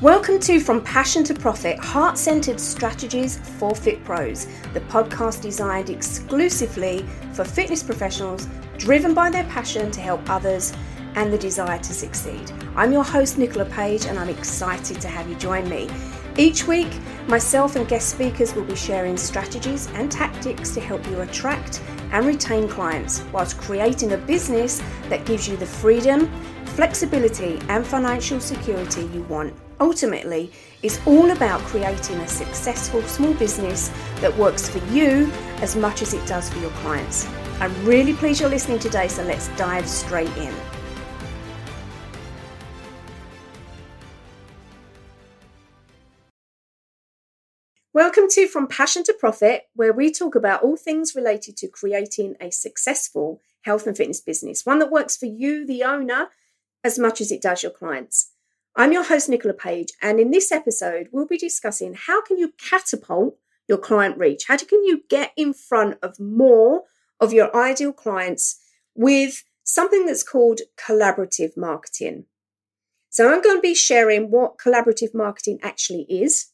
Welcome to From Passion to Profit Heart Centered Strategies for Fit Pros, the podcast designed exclusively for fitness professionals driven by their passion to help others and the desire to succeed. I'm your host, Nichola Page, and I'm excited to have you join me. Each week, myself and guest speakers will be sharing strategies and tactics to help you attract and retain clients whilst creating a business that gives you the freedom, flexibility, and financial security you want. Ultimately, it's all about creating a successful small business that works for you as much as it does for your clients. I'm really pleased you're listening today, so let's dive straight in. Welcome to From Passion to Profit, where we talk about all things related to creating a successful health and fitness business, one that works for you, the owner, as much as it does your clients. I'm your host, Nichola Page, and in this episode, we'll be discussing how can you catapult your client reach? How can you get in front of more of your ideal clients with something that's called collaborative marketing? So I'm going to be sharing what collaborative marketing actually is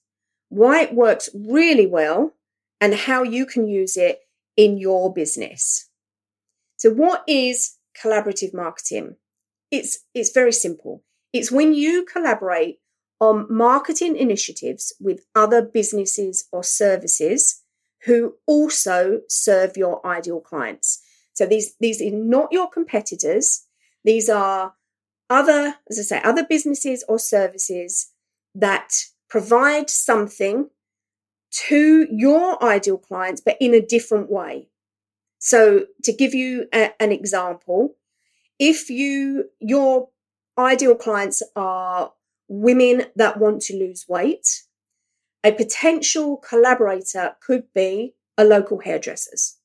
why it works really well, and how you can use it in your business. So, what is collaborative marketing? It's, it's very simple. It's when you collaborate on marketing initiatives with other businesses or services who also serve your ideal clients. So these, these are not your competitors. These are other, as I say, other businesses or services that provide something to your ideal clients, but in a different way. So, to give you a, an example, if you your ideal clients are women that want to lose weight, a potential collaborator could be a local hairdressers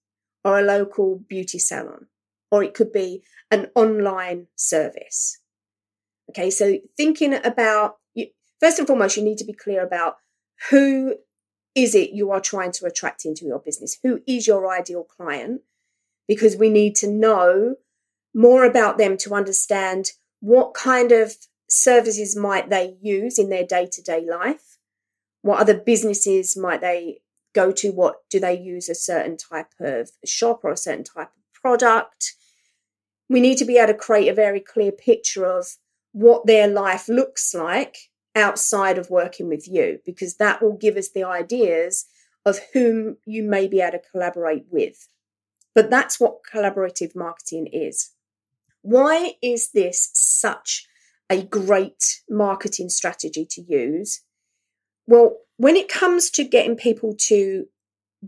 or a local beauty salon, or it could be an online service. Okay, so thinking about first and foremost, you need to be clear about who is it you are trying to attract into your business? Who is your ideal client? Because we need to know more about them to understand what kind of services might they use in their day-to-day life what other businesses might they go to what do they use a certain type of shop or a certain type of product we need to be able to create a very clear picture of what their life looks like outside of working with you because that will give us the ideas of whom you may be able to collaborate with. But that's what collaborative marketing is. Why is this such a great marketing strategy to use? Well, when it comes to getting people to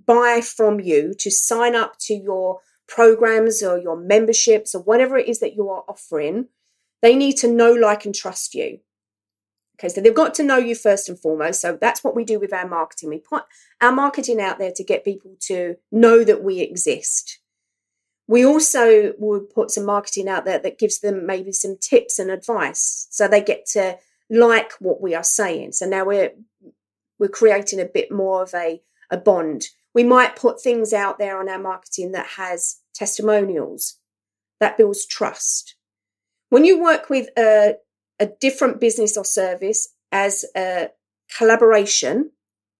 buy from you, to sign up to your programs or your memberships or whatever it is that you are offering, they need to know, like, and trust you. Okay, so they've got to know you first and foremost. So that's what we do with our marketing. We put our marketing out there to get people to know that we exist. We also would put some marketing out there that gives them maybe some tips and advice so they get to like what we are saying. So now we're we're creating a bit more of a, a bond. We might put things out there on our marketing that has testimonials. That builds trust. When you work with a a different business or service as a collaboration,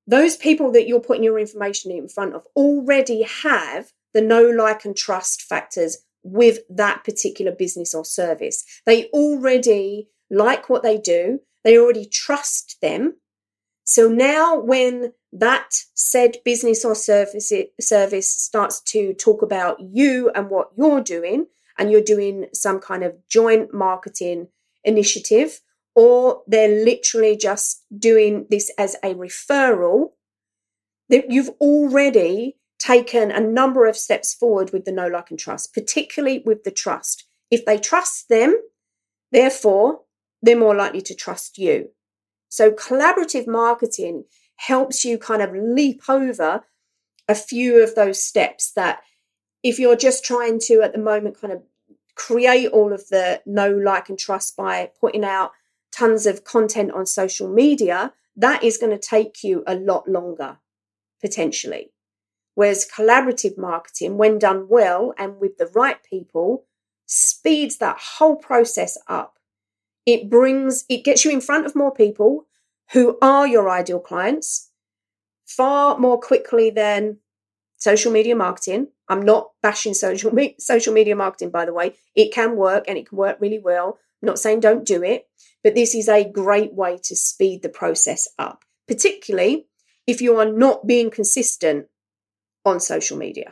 those people that you're putting your information in front of already have the know like, and trust factors with that particular business or service. They already like what they do, they already trust them. So now, when that said business or service, service starts to talk about you and what you're doing, and you're doing some kind of joint marketing initiative, or they're literally just doing this as a referral, that you've already taken a number of steps forward with the know like, and trust, particularly with the trust. If they trust them, therefore, they're more likely to trust you. So, collaborative marketing helps you kind of leap over a few of those steps that if you're just trying to at the moment kind of create all of the know like, and trust by putting out tons of content on social media, that is going to take you a lot longer, potentially. Whereas collaborative marketing, when done well and with the right people, speeds that whole process up. It brings, it gets you in front of more people who are your ideal clients far more quickly than social media marketing. I'm not bashing social me- social media marketing, by the way. It can work and it can work really well. I'm not saying don't do it, but this is a great way to speed the process up, particularly if you are not being consistent on social media.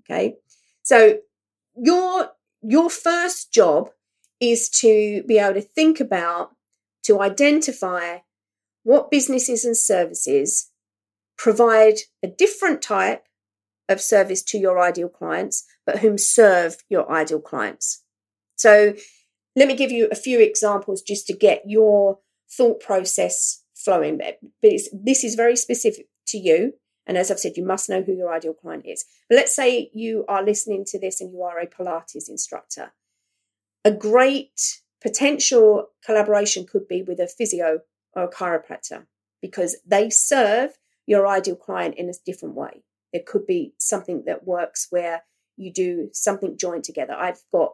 Okay. So your your first job is to be able to think about to identify what businesses and services provide a different type of service to your ideal clients, but whom serve your ideal clients. So let me give you a few examples just to get your thought process flowing. But this is very specific to you. And as I've said, you must know who your ideal client is. But let's say you are listening to this and you are a Pilates instructor. A great potential collaboration could be with a physio or a chiropractor because they serve your ideal client in a different way. It could be something that works where you do something joined together. I've got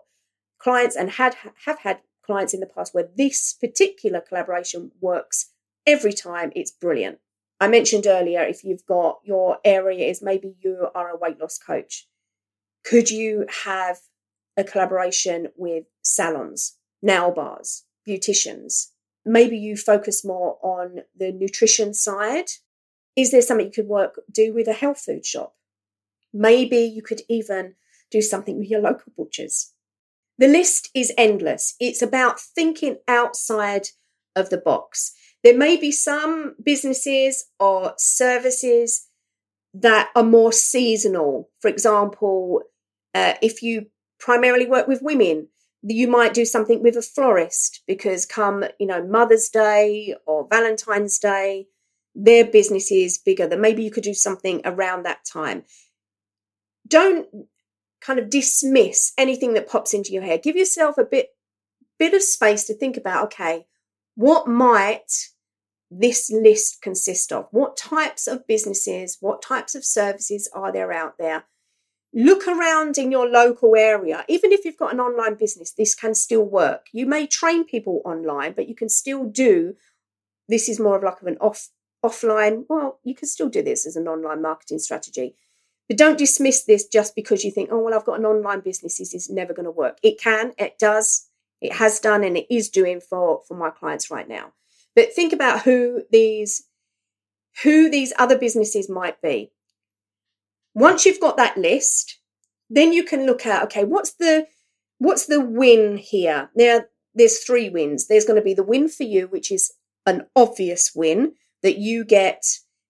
clients and had have had clients in the past where this particular collaboration works every time. It's brilliant. I mentioned earlier if you've got your area is maybe you are a weight loss coach. Could you have a collaboration with salons, nail bars, beauticians? Maybe you focus more on the nutrition side. Is there something you could work do with a health food shop? Maybe you could even do something with your local butchers. The list is endless. It's about thinking outside of the box. There may be some businesses or services that are more seasonal. For example, uh, if you primarily work with women, you might do something with a florist because come, you know, Mother's Day or Valentine's Day, their business is bigger. Then maybe you could do something around that time. Don't kind of dismiss anything that pops into your head. Give yourself a bit bit of space to think about, okay, what might this list consist of? What types of businesses, what types of services are there out there? Look around in your local area. Even if you've got an online business, this can still work. You may train people online, but you can still do this is more of like of an off offline. Well, you can still do this as an online marketing strategy. But don't dismiss this just because you think, oh, well, I've got an online business. This is never going to work. It can, it does, it has done and it is doing for, for my clients right now. But think about who these who these other businesses might be. Once you've got that list, then you can look at okay, what's the what's the win here? Now there's three wins. There's going to be the win for you, which is an obvious win that you get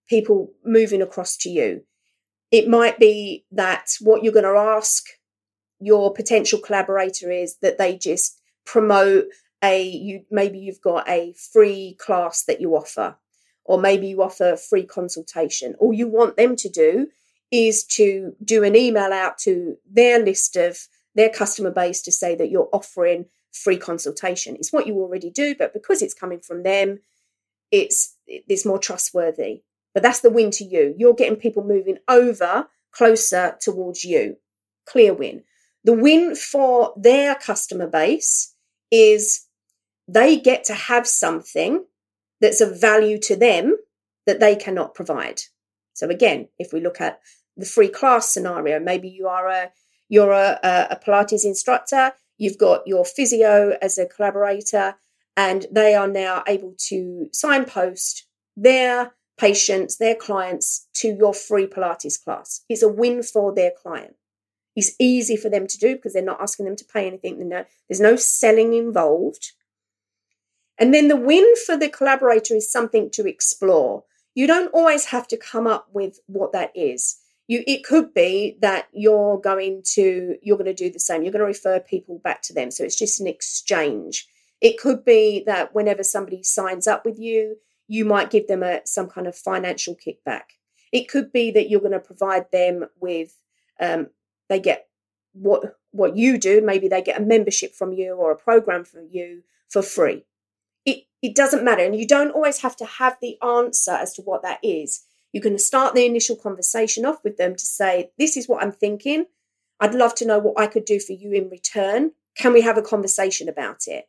people moving across to you. It might be that what you're going to ask your potential collaborator is that they just promote a you maybe you've got a free class that you offer or maybe you offer a free consultation. All you want them to do is to do an email out to their list of their customer base to say that you're offering free consultation. It's what you already do but because it's coming from them it's it's more trustworthy. But that's the win to you. You're getting people moving over closer towards you. Clear win. The win for their customer base is they get to have something that's of value to them that they cannot provide. So again, if we look at the free class scenario, maybe you are a you're a, a Pilates instructor, you've got your physio as a collaborator, and they are now able to signpost their patients, their clients to your free Pilates class. It's a win for their client. It's easy for them to do because they're not asking them to pay anything. There's no selling involved. And then the win for the collaborator is something to explore. You don't always have to come up with what that is. You, it could be that you're going to you're going to do the same. You're going to refer people back to them. So it's just an exchange. It could be that whenever somebody signs up with you, you might give them a some kind of financial kickback. It could be that you're going to provide them with um, they get what what you do maybe they get a membership from you or a program from you for free. It it doesn't matter and you don't always have to have the answer as to what that is. You can start the initial conversation off with them to say this is what i'm thinking. I'd love to know what i could do for you in return. Can we have a conversation about it?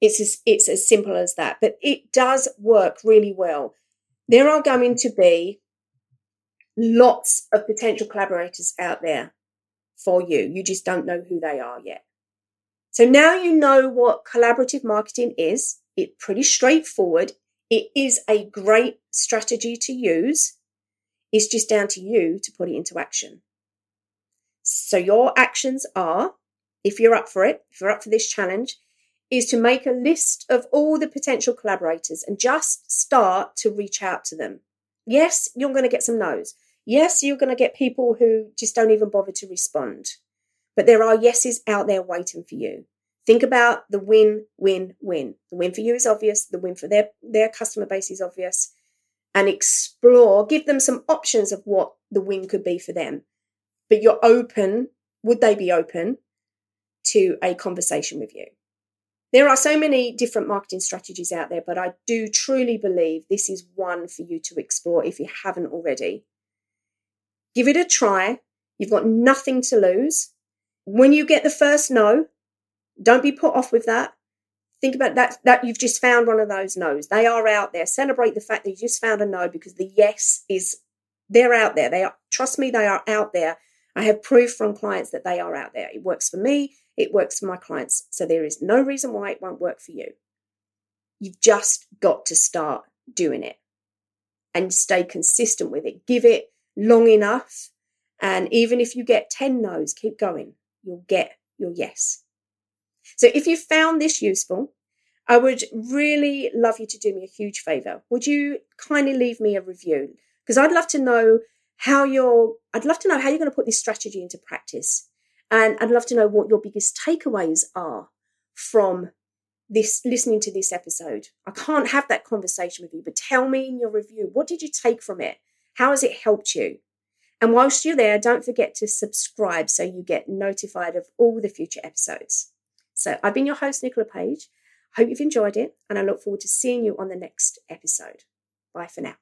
It's as, it's as simple as that. But it does work really well. There are going to be lots of potential collaborators out there for you. You just don't know who they are yet. So now you know what collaborative marketing is. It's pretty straightforward. It is a great strategy to use. It's just down to you to put it into action. So your actions are, if you're up for it, if you're up for this challenge, is to make a list of all the potential collaborators and just start to reach out to them. Yes, you're going to get some no's. Yes, you're going to get people who just don't even bother to respond. But there are yeses out there waiting for you. Think about the win, win, win. The win for you is obvious. The win for their, their customer base is obvious. And explore, give them some options of what the win could be for them. But you're open, would they be open to a conversation with you? There are so many different marketing strategies out there, but I do truly believe this is one for you to explore if you haven't already. Give it a try. You've got nothing to lose. When you get the first no, don't be put off with that. Think about that, that you've just found one of those no's. They are out there. Celebrate the fact that you just found a no because the yes is, they're out there. They are, trust me, they are out there. I have proof from clients that they are out there. It works for me. It works for my clients. So there is no reason why it won't work for you. You've just got to start doing it and stay consistent with it. Give it long enough. And even if you get 10 no's, keep going. You'll get your yes. So if you found this useful, I would really love you to do me a huge favor. Would you kindly leave me a review? Because I'd love to know how you're, I'd love to know how you're going to put this strategy into practice. And I'd love to know what your biggest takeaways are from this listening to this episode. I can't have that conversation with you, but tell me in your review, what did you take from it? How has it helped you? And whilst you're there, don't forget to subscribe so you get notified of all the future episodes. So I've been your host, Nichola Page. Hope you've enjoyed it, and I look forward to seeing you on the next episode. Bye for now.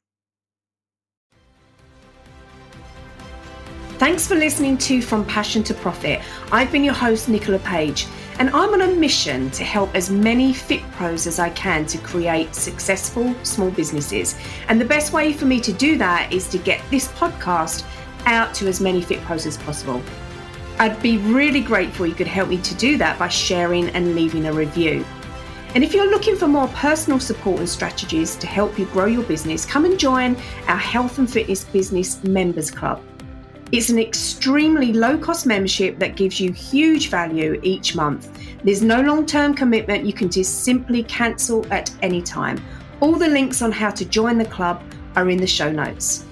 Thanks for listening to From Passion to Profit. I've been your host, Nichola Page, and I'm on a mission to help as many fit pros as I can to create successful small businesses. And the best way for me to do that is to get this podcast out to as many fit pros as possible. I'd be really grateful you could help me to do that by sharing and leaving a review. And if you're looking for more personal support and strategies to help you grow your business, come and join our Health and Fitness Business Members Club. It's an extremely low cost membership that gives you huge value each month. There's no long term commitment, you can just simply cancel at any time. All the links on how to join the club are in the show notes.